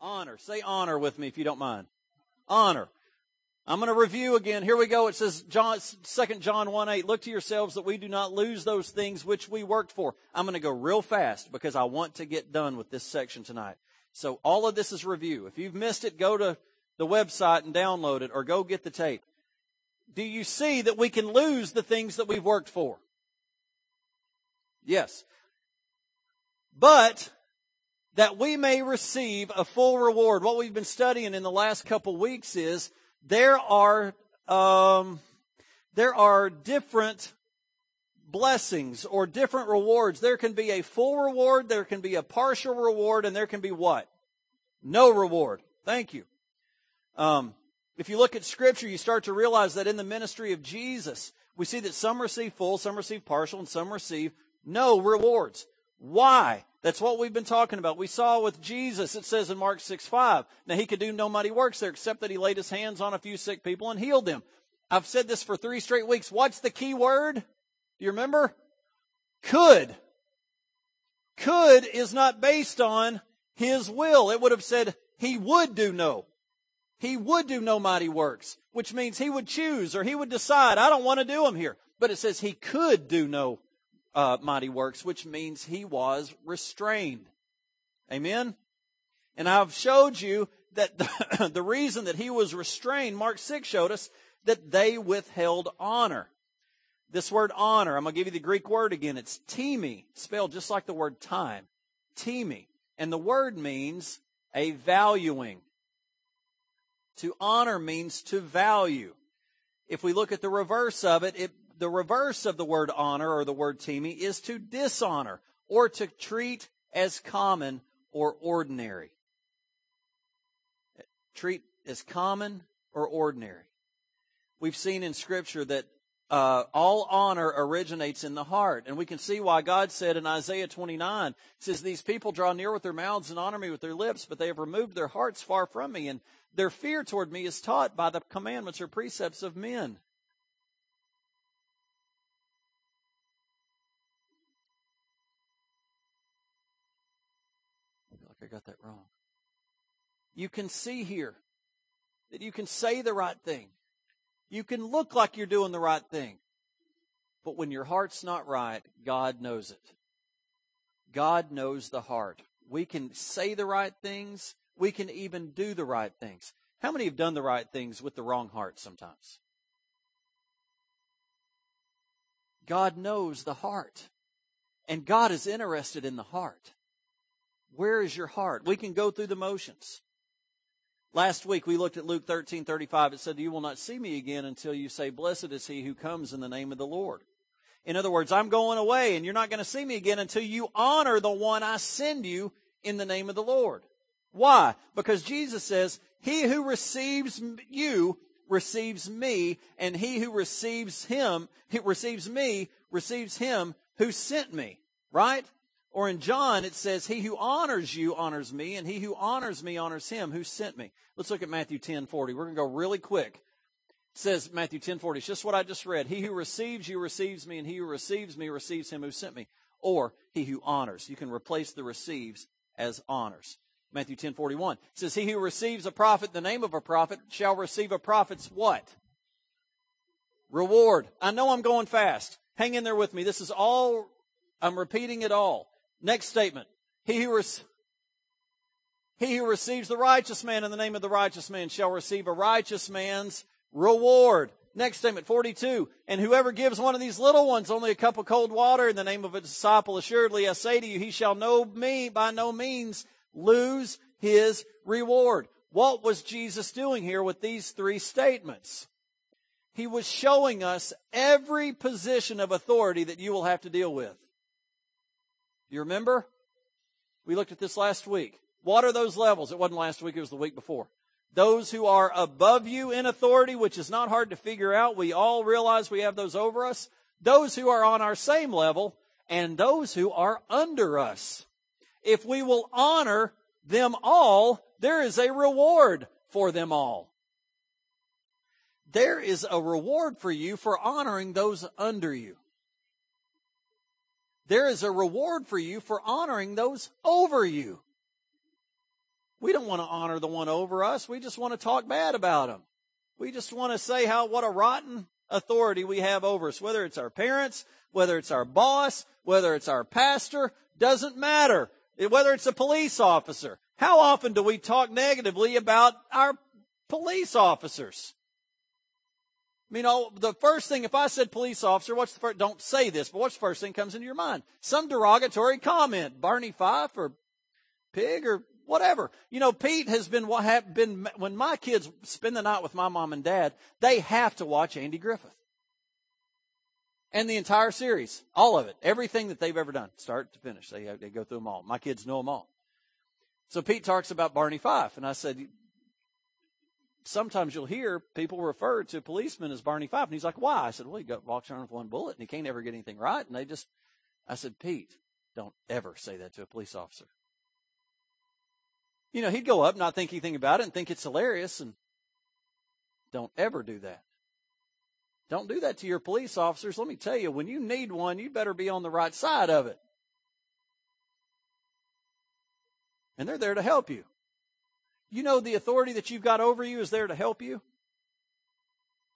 Honor. Say honor with me if you don't mind. Honor. I'm going to review again. Here we go. It says John, 2 John 1 8, look to yourselves that we do not lose those things which we worked for. I'm going to go real fast because I want to get done with this section tonight. So all of this is review. If you've missed it, go to the website and download it or go get the tape. Do you see that we can lose the things that we've worked for? Yes. But that we may receive a full reward. What we've been studying in the last couple weeks is there are um, there are different blessings or different rewards. There can be a full reward, there can be a partial reward, and there can be what? No reward. Thank you. Um, if you look at Scripture, you start to realize that in the ministry of Jesus, we see that some receive full, some receive partial, and some receive no rewards. Why? That's what we've been talking about. We saw with Jesus, it says in Mark 6 5. Now he could do no mighty works there except that he laid his hands on a few sick people and healed them. I've said this for three straight weeks. What's the key word? Do you remember? Could. Could is not based on his will. It would have said he would do no. He would do no mighty works, which means he would choose or he would decide, I don't want to do them here. But it says he could do no uh, mighty works, which means he was restrained. Amen? And I've showed you that the, the reason that he was restrained, Mark 6 showed us that they withheld honor. This word honor, I'm going to give you the Greek word again. It's timi, spelled just like the word time. Timi. And the word means a valuing. To honor means to value. If we look at the reverse of it, it the reverse of the word honor or the word timi is to dishonor or to treat as common or ordinary. Treat as common or ordinary. We've seen in scripture that uh, all honor originates in the heart. And we can see why God said in Isaiah 29, says, These people draw near with their mouths and honor me with their lips, but they have removed their hearts far from me, and their fear toward me is taught by the commandments or precepts of men. Got that wrong. You can see here that you can say the right thing. You can look like you're doing the right thing. But when your heart's not right, God knows it. God knows the heart. We can say the right things. We can even do the right things. How many have done the right things with the wrong heart sometimes? God knows the heart. And God is interested in the heart. Where is your heart? We can go through the motions. Last week we looked at Luke 13, 35. It said, You will not see me again until you say, Blessed is he who comes in the name of the Lord. In other words, I'm going away and you're not going to see me again until you honor the one I send you in the name of the Lord. Why? Because Jesus says, He who receives you receives me, and he who receives him, he receives me, receives him who sent me. Right? Or in John, it says, He who honors you honors me, and he who honors me honors him who sent me. Let's look at Matthew 10 40. We're going to go really quick. It says, Matthew 10 40, it's just what I just read. He who receives you receives me, and he who receives me receives him who sent me. Or he who honors. You can replace the receives as honors. Matthew 10 41 it says, He who receives a prophet, the name of a prophet, shall receive a prophet's what? Reward. I know I'm going fast. Hang in there with me. This is all, I'm repeating it all. Next statement. He who, he who receives the righteous man in the name of the righteous man shall receive a righteous man's reward. Next statement, 42. And whoever gives one of these little ones only a cup of cold water in the name of a disciple, assuredly I say to you, he shall know me by no means lose his reward. What was Jesus doing here with these three statements? He was showing us every position of authority that you will have to deal with. You remember? We looked at this last week. What are those levels? It wasn't last week, it was the week before. Those who are above you in authority, which is not hard to figure out. We all realize we have those over us. Those who are on our same level and those who are under us. If we will honor them all, there is a reward for them all. There is a reward for you for honoring those under you there is a reward for you for honoring those over you. We don't want to honor the one over us. We just want to talk bad about him. We just want to say how, what a rotten authority we have over us, whether it's our parents, whether it's our boss, whether it's our pastor, doesn't matter. Whether it's a police officer. How often do we talk negatively about our police officers? Mean, oh, the first thing, if I said police officer, what's the first, don't say this, but what's the first thing comes into your mind? Some derogatory comment. Barney Fife or pig or whatever. You know, Pete has been, what been, when my kids spend the night with my mom and dad, they have to watch Andy Griffith. And the entire series. All of it. Everything that they've ever done. Start to finish. They, they go through them all. My kids know them all. So Pete talks about Barney Fife. And I said, sometimes you'll hear people refer to policemen as Barney Fife. And he's like, why? I said, well, he got, walks around with one bullet and he can't ever get anything right. And they just, I said, Pete, don't ever say that to a police officer. You know, he'd go up, not think anything about it and think it's hilarious and don't ever do that. Don't do that to your police officers. Let me tell you, when you need one, you better be on the right side of it. And they're there to help you. You know the authority that you've got over you is there to help you.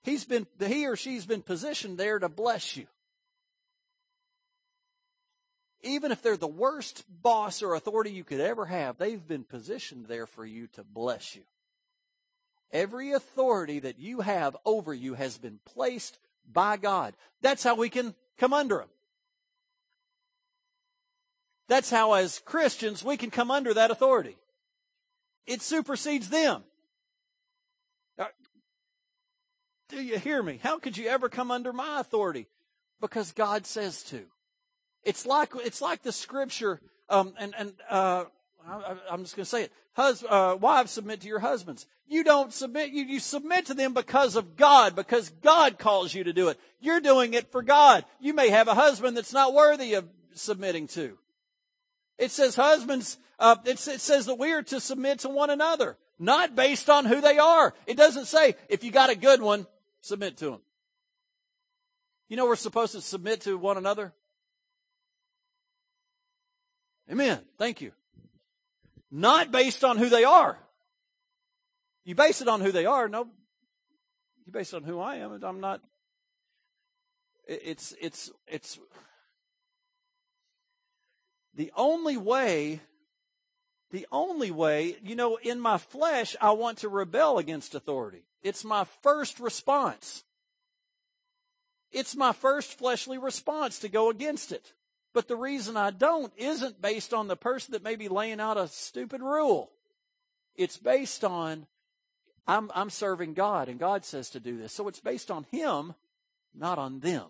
He's been, he or she's been positioned there to bless you. Even if they're the worst boss or authority you could ever have, they've been positioned there for you to bless you. Every authority that you have over you has been placed by God. That's how we can come under them. That's how as Christians we can come under that authority it supersedes them. Do you hear me? How could you ever come under my authority? Because God says to. It's like it's like the scripture, um, and and uh, I, am just going to say it. Hus- uh, wives submit to your husbands. You don't submit. You, you submit to them because of God, because God calls you to do it. You're doing it for God. You may have a husband that's not worthy of submitting to. It says husbands, uh, it, it says that we are to submit to one another, not based on who they are. It doesn't say, if you got a good one, submit to them. You know we're supposed to submit to one another? Amen. Thank you. Not based on who they are. You base it on who they are. No, you base it on who I am. I'm not. It's, it's, it's, the only way, the only way, you know, in my flesh, I want to rebel against authority. It's my first response. It's my first fleshly response to go against it. But the reason I don't isn't based on the person that may be laying out a stupid rule. It's based on I'm, I'm serving God and God says to do this. So it's based on Him, not on them.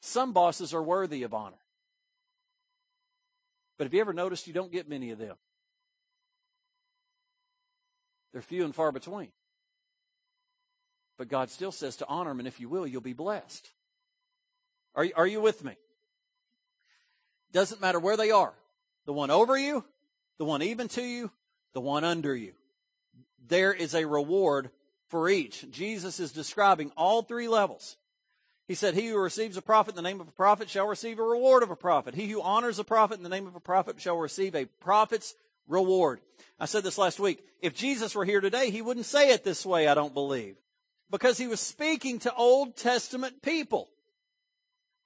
Some bosses are worthy of honor. But have you ever noticed you don't get many of them? They're few and far between. But God still says to honor them, and if you will, you'll be blessed. Are you, are you with me? Doesn't matter where they are. The one over you, the one even to you, the one under you. There is a reward for each. Jesus is describing all three levels. He said, He who receives a prophet in the name of a prophet shall receive a reward of a prophet. He who honors a prophet in the name of a prophet shall receive a prophet's reward. I said this last week. If Jesus were here today, he wouldn't say it this way, I don't believe. Because he was speaking to Old Testament people.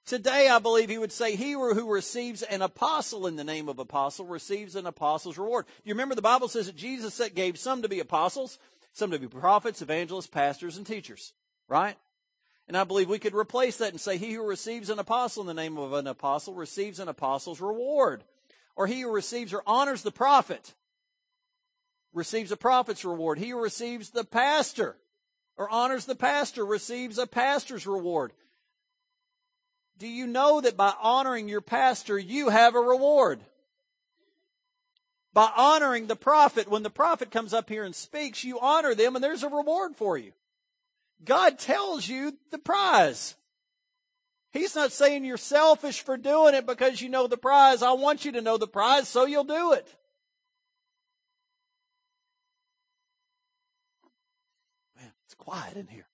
Today, I believe he would say, He who receives an apostle in the name of apostle receives an apostle's reward. You remember the Bible says that Jesus gave some to be apostles, some to be prophets, evangelists, pastors, and teachers. Right? And I believe we could replace that and say, he who receives an apostle in the name of an apostle receives an apostle's reward. Or he who receives or honors the prophet receives a prophet's reward. He who receives the pastor or honors the pastor receives a pastor's reward. Do you know that by honoring your pastor, you have a reward? By honoring the prophet, when the prophet comes up here and speaks, you honor them and there's a reward for you. God tells you the prize. He's not saying you're selfish for doing it because you know the prize. I want you to know the prize so you'll do it. Man, it's quiet in here.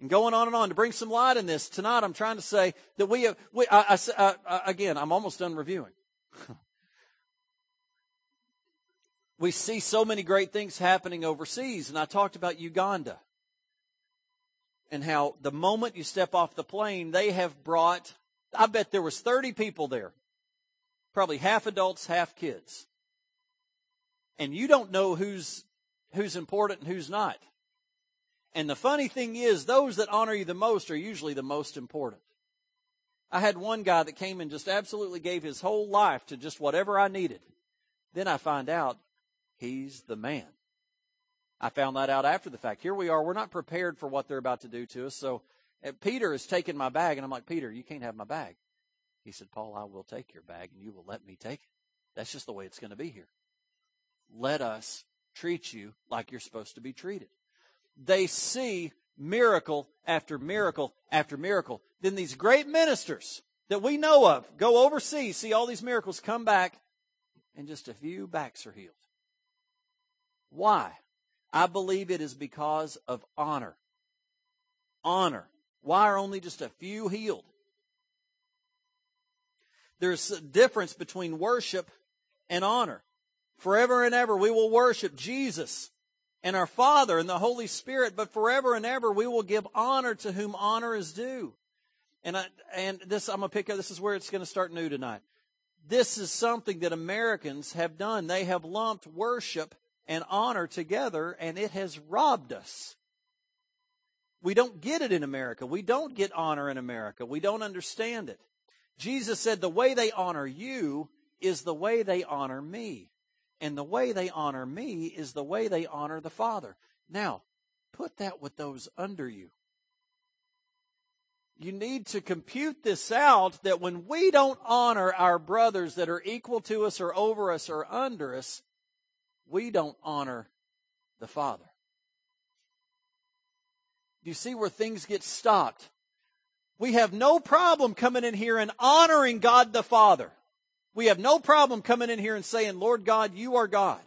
And going on and on to bring some light in this tonight, I'm trying to say that we, have, we I, I, I, uh, uh, again, I'm almost done reviewing. We see so many great things happening overseas, and I talked about Uganda and how the moment you step off the plane, they have brought, I bet there was 30 people there. Probably half adults, half kids. And you don't know who's, who's important and who's not. And the funny thing is, those that honor you the most are usually the most important. I had one guy that came and just absolutely gave his whole life to just whatever I needed. Then I find out he's the man. I found that out after the fact. Here we are. We're not prepared for what they're about to do to us. So uh, Peter has taken my bag, and I'm like, Peter, you can't have my bag. He said, Paul, I will take your bag, and you will let me take it. That's just the way it's going to be here. Let us treat you like you're supposed to be treated. They see miracle after miracle after miracle. Then these great ministers that we know of go overseas, see all these miracles, come back, and just a few backs are healed. Why? I believe it is because of honor. Honor. Why are only just a few healed? There's a difference between worship and honor. Forever and ever we will worship Jesus and our Father and the Holy Spirit, but forever and ever we will give honor to whom honor is due. And I, and this, I'm gonna pick up, this is where it's gonna start new tonight. This is something that Americans have done. They have lumped worship and honor together, and it has robbed us. We don't get it in America. We don't get honor in America. We don't understand it. Jesus said, The way they honor you is the way they honor me. And the way they honor me is the way they honor the Father. Now, put that with those under you. You need to compute this out that when we don't honor our brothers that are equal to us or over us or under us, we don't honor the Father. Do you see where things get stopped? We have no problem coming in here and honoring God the Father. We have no problem coming in here and saying, Lord God, you are God.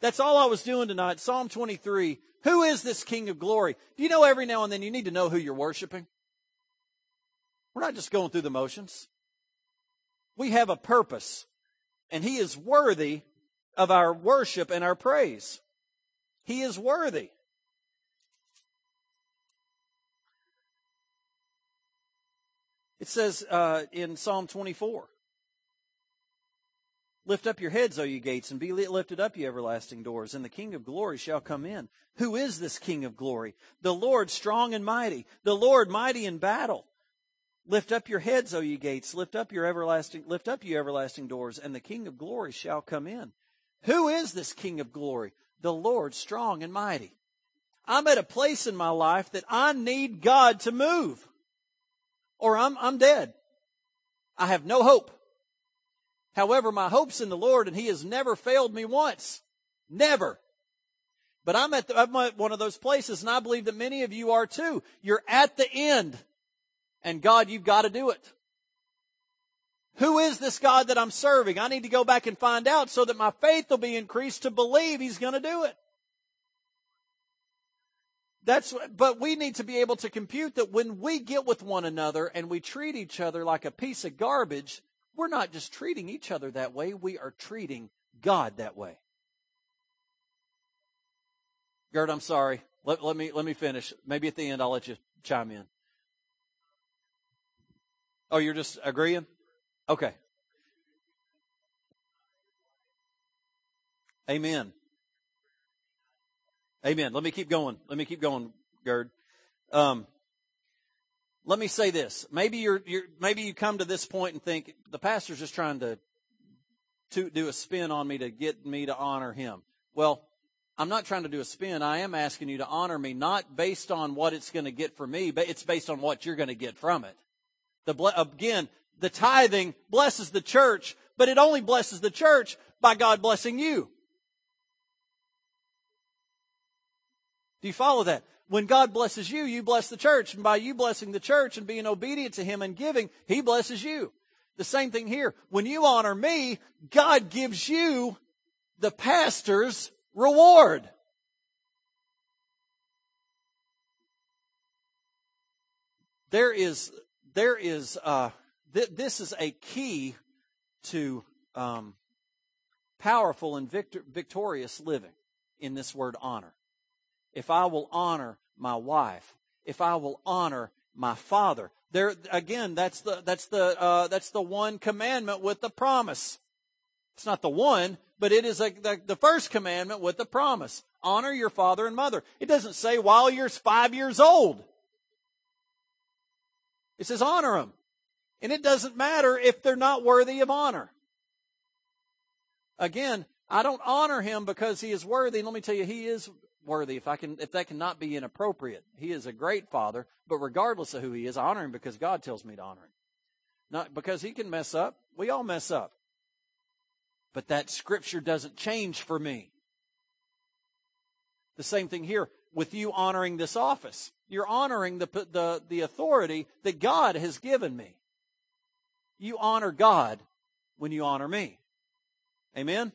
That's all I was doing tonight. Psalm 23. Who is this King of glory? Do you know every now and then you need to know who you're worshiping? We're not just going through the motions. We have a purpose and he is worthy of our worship and our praise. He is worthy. It says uh, in Psalm 24 Lift up your heads, O you gates, and be lifted up, you everlasting doors, and the King of glory shall come in. Who is this King of glory? The Lord strong and mighty, the Lord mighty in battle. Lift up your heads, O ye gates, lift up your everlasting, lift up you everlasting doors, and the King of glory shall come in. Who is this King of glory? The Lord strong and mighty. I'm at a place in my life that I need God to move or I'm, I'm dead. I have no hope. However, my hope's in the Lord and He has never failed me once. Never. But I'm at, the, I'm at one of those places and I believe that many of you are too. You're at the end and God, you've got to do it. Who is this God that I'm serving? I need to go back and find out so that my faith will be increased to believe He's going to do it. That's, but we need to be able to compute that when we get with one another and we treat each other like a piece of garbage, we're not just treating each other that way, we are treating God that way. Gerd, I'm sorry. Let, let me, let me finish. Maybe at the end I'll let you chime in. Oh, you're just agreeing? Okay. Amen. Amen. Let me keep going. Let me keep going, Gerd. Um, let me say this. Maybe you're, you're, maybe you come to this point and think the pastor's just trying to, to do a spin on me to get me to honor him. Well, I'm not trying to do a spin. I am asking you to honor me, not based on what it's going to get for me, but it's based on what you're going to get from it. The, again, the tithing blesses the church, but it only blesses the church by God blessing you. Do you follow that? When God blesses you, you bless the church. And by you blessing the church and being obedient to Him and giving, He blesses you. The same thing here. When you honor me, God gives you the pastor's reward. There is, there is, uh, th- this is a key to, um, powerful and victor, victorious living in this word honor. If I will honor my wife, if I will honor my father, there again, that's the that's the uh, that's the one commandment with the promise. It's not the one, but it is a, the, the first commandment with the promise. Honor your father and mother. It doesn't say while you're five years old. It says honor them. And it doesn't matter if they're not worthy of honor. Again, I don't honor him because he is worthy. let me tell you, he is worthy. If I can, if that cannot be inappropriate, he is a great father. But regardless of who he is, I honor him because God tells me to honor him. Not because he can mess up. We all mess up. But that scripture doesn't change for me. The same thing here with you honoring this office. You're honoring the, the, the authority that God has given me. You honor God when you honor me. Amen?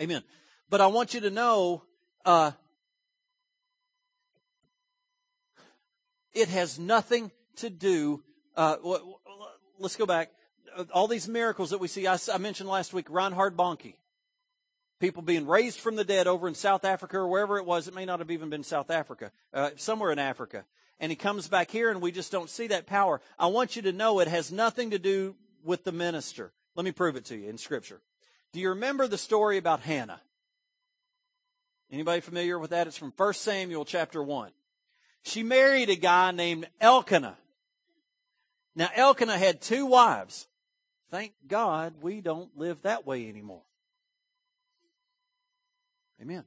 Amen. But I want you to know, uh, it has nothing to do, uh, let's go back. All these miracles that we see, I, I mentioned last week, Reinhard Bonnke. People being raised from the dead over in South Africa or wherever it was. It may not have even been South Africa, uh, somewhere in Africa. And he comes back here and we just don't see that power. I want you to know it has nothing to do with the minister. Let me prove it to you in scripture. Do you remember the story about Hannah? Anybody familiar with that? It's from 1 Samuel chapter 1. She married a guy named Elkanah. Now Elkanah had two wives. Thank God we don't live that way anymore. Amen.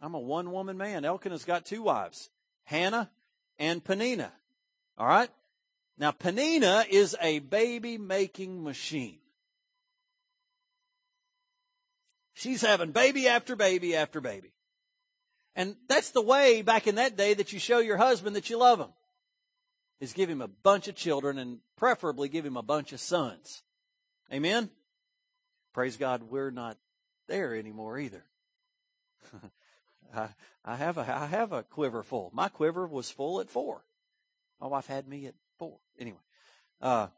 I'm a one woman man. Elkanah's got two wives, Hannah and Peninnah. All right? Now Peninnah is a baby making machine. She's having baby after baby after baby. And that's the way back in that day that you show your husband that you love him. Is give him a bunch of children and preferably give him a bunch of sons. Amen? Praise God, we're not there anymore either. I, I have a I have a quiver full. My quiver was full at four. My wife had me at four. Anyway, uh,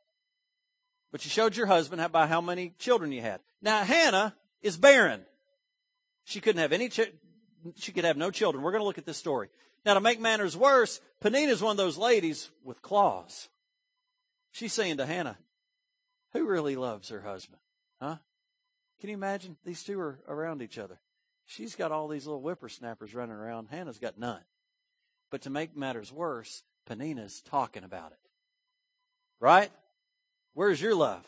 but you showed your husband by how many children you had. Now Hannah is barren. She couldn't have any. Ch- she could have no children. We're going to look at this story. Now, to make matters worse, Peninnah is one of those ladies with claws. She's saying to Hannah, "Who really loves her husband? Huh? Can you imagine? These two are around each other. She's got all these little whippersnappers running around. Hannah's got none. But to make matters worse, Peninnah's talking about it. Right? Where's your love?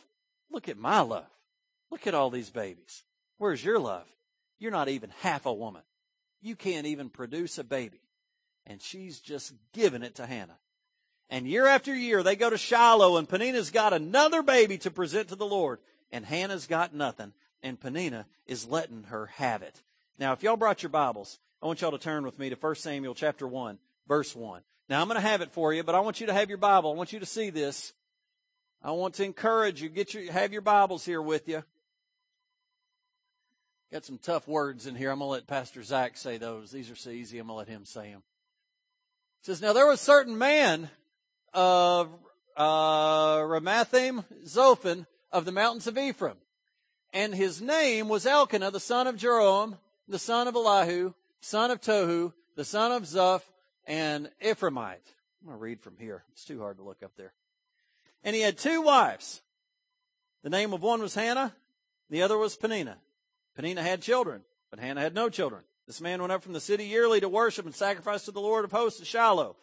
Look at my love. Look at all these babies. Where's your love? You're not even half a woman. You can't even produce a baby. And she's just giving it to Hannah. And year after year, they go to Shiloh, and Peninnah's got another baby to present to the Lord. And Hannah's got nothing, and Peninnah is letting her have it. Now, if y'all brought your Bibles, I want y'all to turn with me to 1 Samuel chapter 1, verse 1. Now, I'm going to have it for you, but I want you to have your Bible. I want you to see this. I want to encourage you. Get your, have your Bibles here with you. Got some tough words in here. I'm going to let Pastor Zach say those. These are so easy. I'm going to let him say them. It says, Now there was a certain man of uh, Ramathaim Zophim of the mountains of Ephraim, and his name was Elkanah, the son of Jeroham, the son of Elihu, son of Tohu, the son of Zuph, and Ephraimite. I'm going to read from here. It's too hard to look up there. And he had two wives. The name of one was Hannah, the other was Peninnah. Peninnah had children, but Hannah had no children. This man went up from the city yearly to worship and sacrifice to the Lord of hosts at Shiloh.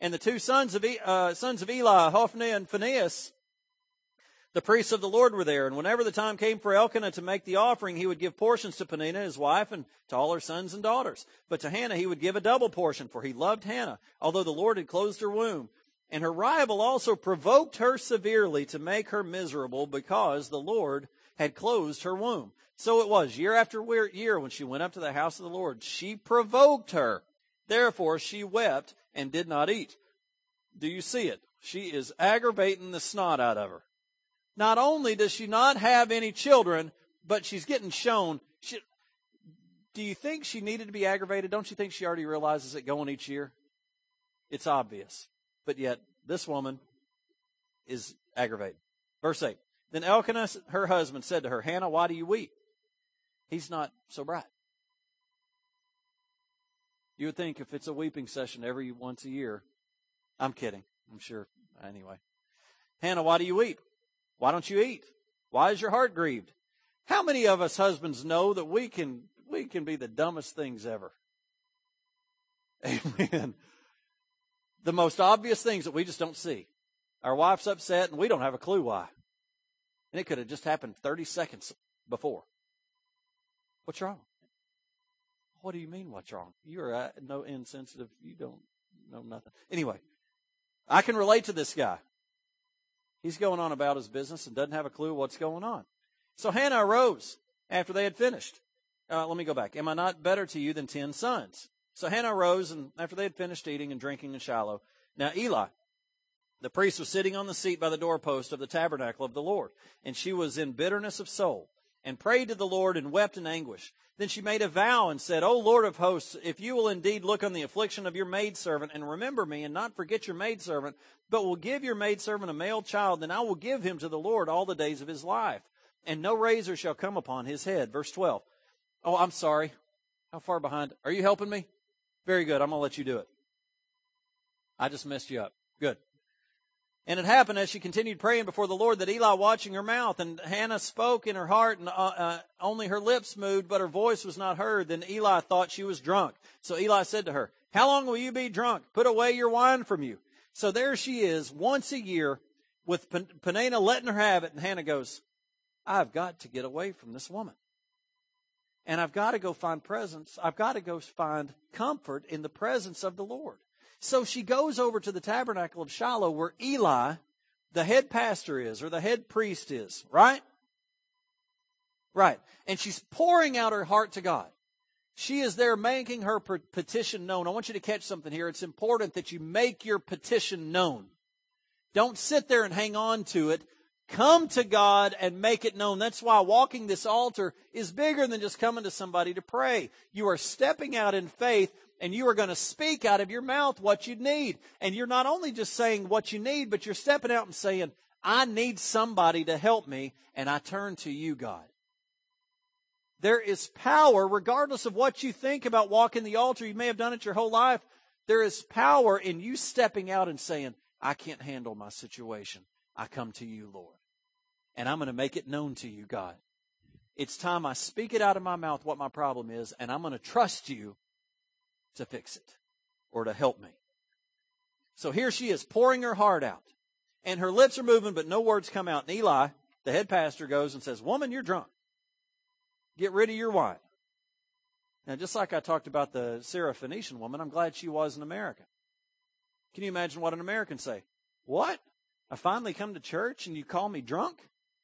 And the two sons of, uh, sons of Eli, Hophni and Phinehas, the priests of the Lord were there, and whenever the time came for Elkanah to make the offering, he would give portions to Peninnah, his wife, and to all her sons and daughters. But to Hannah he would give a double portion, for he loved Hannah, although the Lord had closed her womb. And her rival also provoked her severely to make her miserable because the Lord had closed her womb. So it was year after year when she went up to the house of the Lord. She provoked her. Therefore she wept and did not eat. Do you see it? She is aggravating the snot out of her. Not only does she not have any children, but she's getting shown. She, do you think she needed to be aggravated? Don't you think she already realizes it going each year? It's obvious. But yet, this woman is aggravated. Verse 8. Then Elkanah, her husband, said to her, Hannah, why do you weep? He's not so bright. You would think if it's a weeping session every once a year, I'm kidding. I'm sure. Anyway. Hannah, why do you weep? Why don't you eat? Why is your heart grieved? How many of us husbands know that we can, we can be the dumbest things ever? Amen. The most obvious things that we just don't see. Our wife's upset and we don't have a clue why. And it could have just happened 30 seconds before. What's wrong? What do you mean, what's wrong? You're uh, no insensitive. You don't know nothing. Anyway, I can relate to this guy. He's going on about his business and doesn't have a clue what's going on. So Hannah arose after they had finished. Uh, let me go back. Am I not better to you than ten sons? So Hannah arose and after they had finished eating and drinking in Shiloh. Now Eli, the priest was sitting on the seat by the doorpost of the tabernacle of the Lord, and she was in bitterness of soul and prayed to the Lord and wept in anguish. Then she made a vow and said, O Lord of hosts, if you will indeed look on the affliction of your maidservant and remember me and not forget your maidservant, but will give your maidservant a male child, then I will give him to the Lord all the days of his life, and no razor shall come upon his head. Verse 12. Oh, I'm sorry. How far behind? Are you helping me? Very good. I'm going to let you do it. I just messed you up. Good. And it happened as she continued praying before the Lord that Eli watching her mouth and Hannah spoke in her heart and uh, uh, only her lips moved, but her voice was not heard. Then Eli thought she was drunk. So Eli said to her, how long will you be drunk? Put away your wine from you. So there she is once a year with Peninnah letting her have it. And Hannah goes, I've got to get away from this woman. And I've got to go find presence. I've got to go find comfort in the presence of the Lord. So she goes over to the tabernacle of Shiloh where Eli, the head pastor is, or the head priest is, right? Right. And she's pouring out her heart to God. She is there making her petition known. I want you to catch something here. It's important that you make your petition known. Don't sit there and hang on to it. Come to God and make it known. That's why walking this altar is bigger than just coming to somebody to pray. You are stepping out in faith and you are going to speak out of your mouth what you need. And you're not only just saying what you need, but you're stepping out and saying, I need somebody to help me, and I turn to you, God. There is power, regardless of what you think about walking the altar. You may have done it your whole life. There is power in you stepping out and saying, I can't handle my situation. I come to you, Lord. And I'm going to make it known to you, God. It's time I speak it out of my mouth what my problem is, and I'm going to trust you to fix it or to help me. So here she is pouring her heart out and her lips are moving, but no words come out. And Eli, the head pastor goes and says, woman, you're drunk. Get rid of your wine. Now, just like I talked about the Syrophoenician woman, I'm glad she was an American. Can you imagine what an American say? What? I finally come to church and you call me drunk?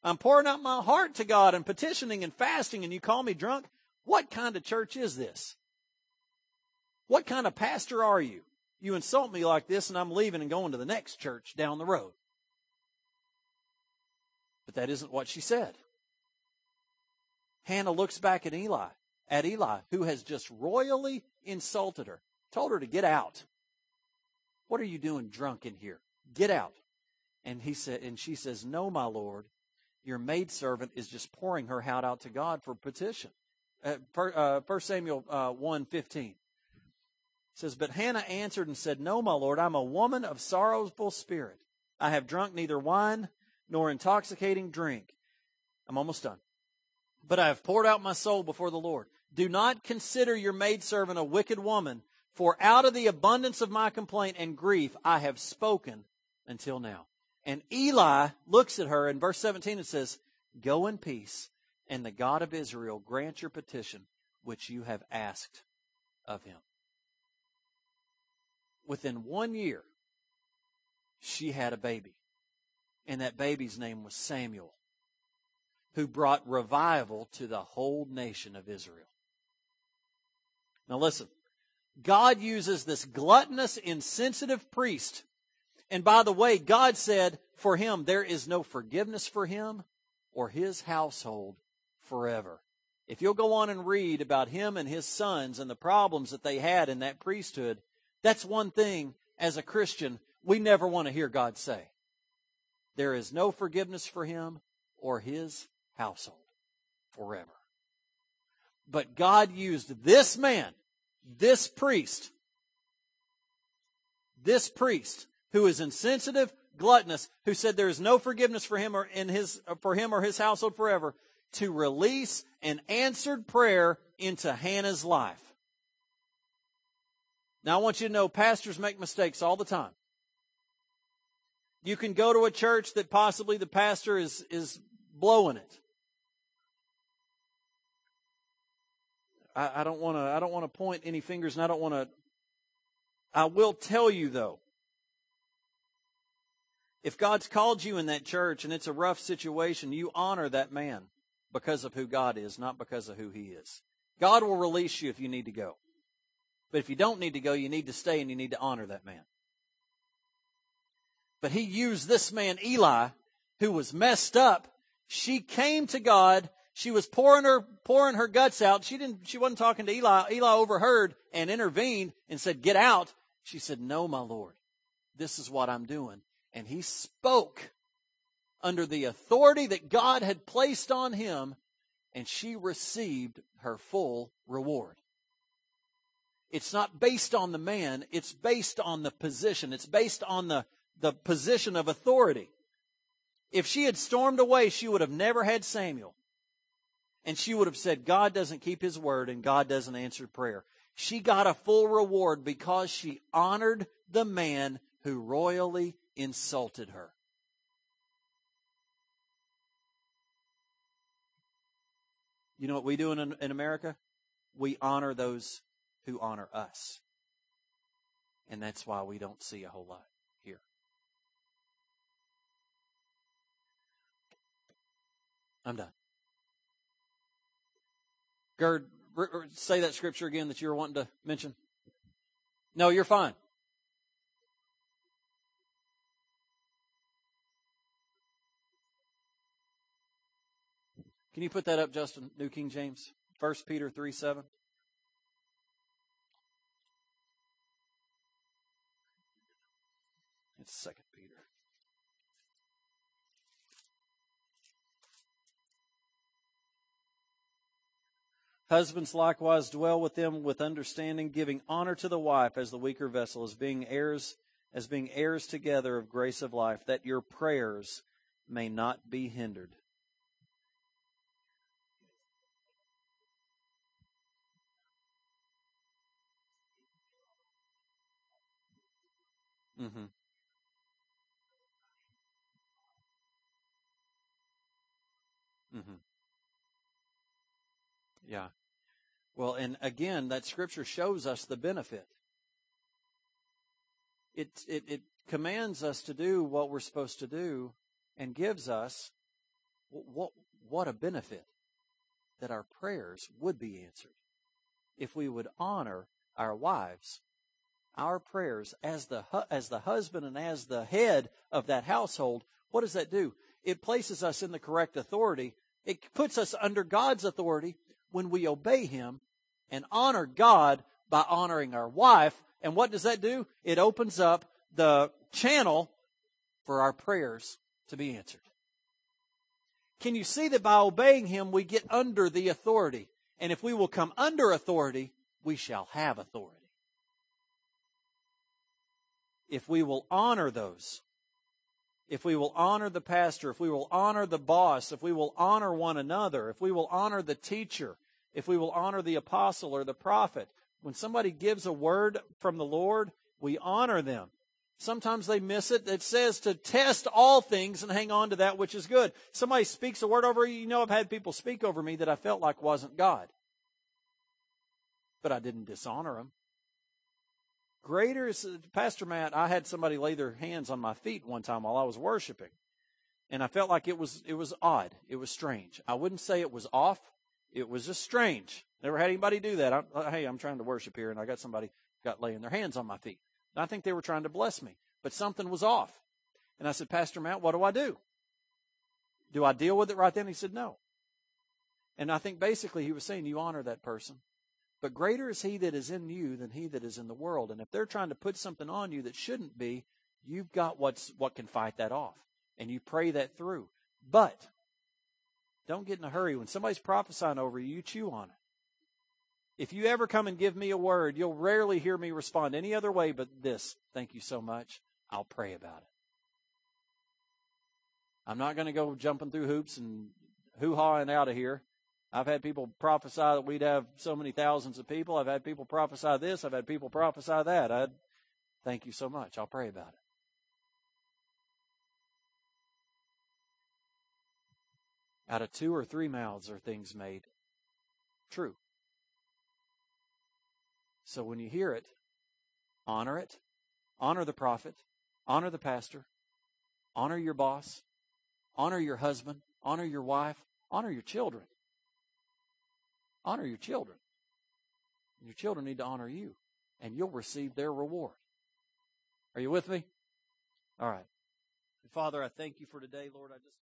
I'm pouring out my heart to God and petitioning and fasting and you call me drunk? What kind of church is this? What kind of pastor are you? You insult me like this and I'm leaving and going to the next church down the road. But that isn't what she said. Hannah looks back at Eli, at Eli, who has just royally insulted her, told her to get out. What are you doing drunk in here? Get out. And he said, and she says, no, my Lord, your maidservant is just pouring her heart out to God for petition. Uh, per, uh, 1 Samuel uh, 1 15 says, But Hannah answered and said, No, my Lord, I'm a woman of sorrowful spirit. I have drunk neither wine nor intoxicating drink. I'm almost done. But I have poured out my soul before the Lord. Do not consider your maidservant a wicked woman, for out of the abundance of my complaint and grief I have spoken until now. And Eli looks at her in verse 17 and says, Go in peace, and the God of Israel grant your petition which you have asked of him within one year, she had a baby. And that baby's name was Samuel, who brought revival to the whole nation of Israel. Now listen, God uses this gluttonous, insensitive priest. And by the way, God said for him, there is no forgiveness for him or his household forever. If you'll go on and read about him and his sons and the problems that they had in that priesthood, that's one thing as a Christian we never want to hear God say. There is no forgiveness for him or his household forever. But God used this man, this priest, this priest who is insensitive, gluttonous, who said there is no forgiveness for him or in his, for him or his household forever, to release an answered prayer into Hannah's life. Now I want you to know pastors make mistakes all the time. You can go to a church that possibly the pastor is, is blowing it. I, don't want to, I don't want to point any fingers and I don't want to, I will tell you though, if God's called you in that church and it's a rough situation, you honor that man because of who God is, not because of who he is. God will release you if you need to go. But if you don't need to go, you need to stay and you need to honor that man. But he used this man, Eli, who was messed up. She came to God. She was pouring her, pouring her guts out. She didn't, she wasn't talking to Eli. Eli overheard and intervened and said, get out. She said, no, my Lord, this is what I'm doing. And he spoke under the authority that God had placed on him and she received her full reward. It's not based on the man, it's based on the position. It's based on the, the position of authority. If she had stormed away, she would have never had Samuel. And she would have said, God doesn't keep his word and God doesn't answer prayer. She got a full reward because she honored the man who royally insulted her. You know what we do in, in America? We honor those who honor us. And that's why we don't see a whole lot here. I'm done. Gerd, say that scripture again that you were wanting to mention. No, you're fine. Can you put that up, Justin? New King James. 1 Peter 3 7. It's Second Peter. Husbands likewise dwell with them with understanding, giving honor to the wife as the weaker vessel, as being heirs, as being heirs together of grace of life, that your prayers may not be hindered. Mm-hmm. Mm-hmm. Yeah. Well, and again, that scripture shows us the benefit. It, it, it commands us to do what we're supposed to do and gives us what, what a benefit that our prayers would be answered if we would honor our wives our prayers as the, as the husband and as the head of that household, what does that do? It places us in the correct authority. It puts us under God's authority when we obey Him and honor God by honoring our wife. And what does that do? It opens up the channel for our prayers to be answered. Can you see that by obeying Him, we get under the authority? And if we will come under authority, we shall have authority if we will honor those, if we will honor the pastor, if we will honor the boss, if we will honor one another, if we will honor the teacher, if we will honor the apostle or the prophet, when somebody gives a word from the Lord, we honor them. Sometimes they miss it. It says to test all things and hang on to that which is good. Somebody speaks a word over you. You know, I've had people speak over me that I felt like wasn't God. But I didn't dishonor them. Greater is, Pastor Matt, I had somebody lay their hands on my feet one time while I was worshiping. And I felt like it was, it was odd. It was strange. I wouldn't say it was off. It was just strange. Never had anybody do that. I'm, uh, hey, I'm trying to worship here and I got somebody got laying their hands on my feet. And I think they were trying to bless me, but something was off. And I said, Pastor Matt, what do I do? Do I deal with it right then? He said, no. And I think basically he was saying, you honor that person. But greater is he that is in you than he that is in the world. And if they're trying to put something on you that shouldn't be, you've got what's, what can fight that off. And you pray that through. But Don't get in a hurry. When somebody's prophesying over you, you chew on it. If you ever come and give me a word, you'll rarely hear me respond any other way but this. Thank you so much. I'll pray about it. I'm not going to go jumping through hoops and hoo-hawing out of here. I've had people prophesy that we'd have so many thousands of people. I've had people prophesy this. I've had people prophesy that. I thank you so much. I'll pray about it. Out of two or three mouths are things made true. So when you hear it, honor it, honor the prophet, honor the pastor, honor your boss, honor your husband, honor your wife, honor your children. Honor your children. Your children need to honor you, and you'll receive their reward. Are you with me? All right. Father, I thank you for today, Lord. I just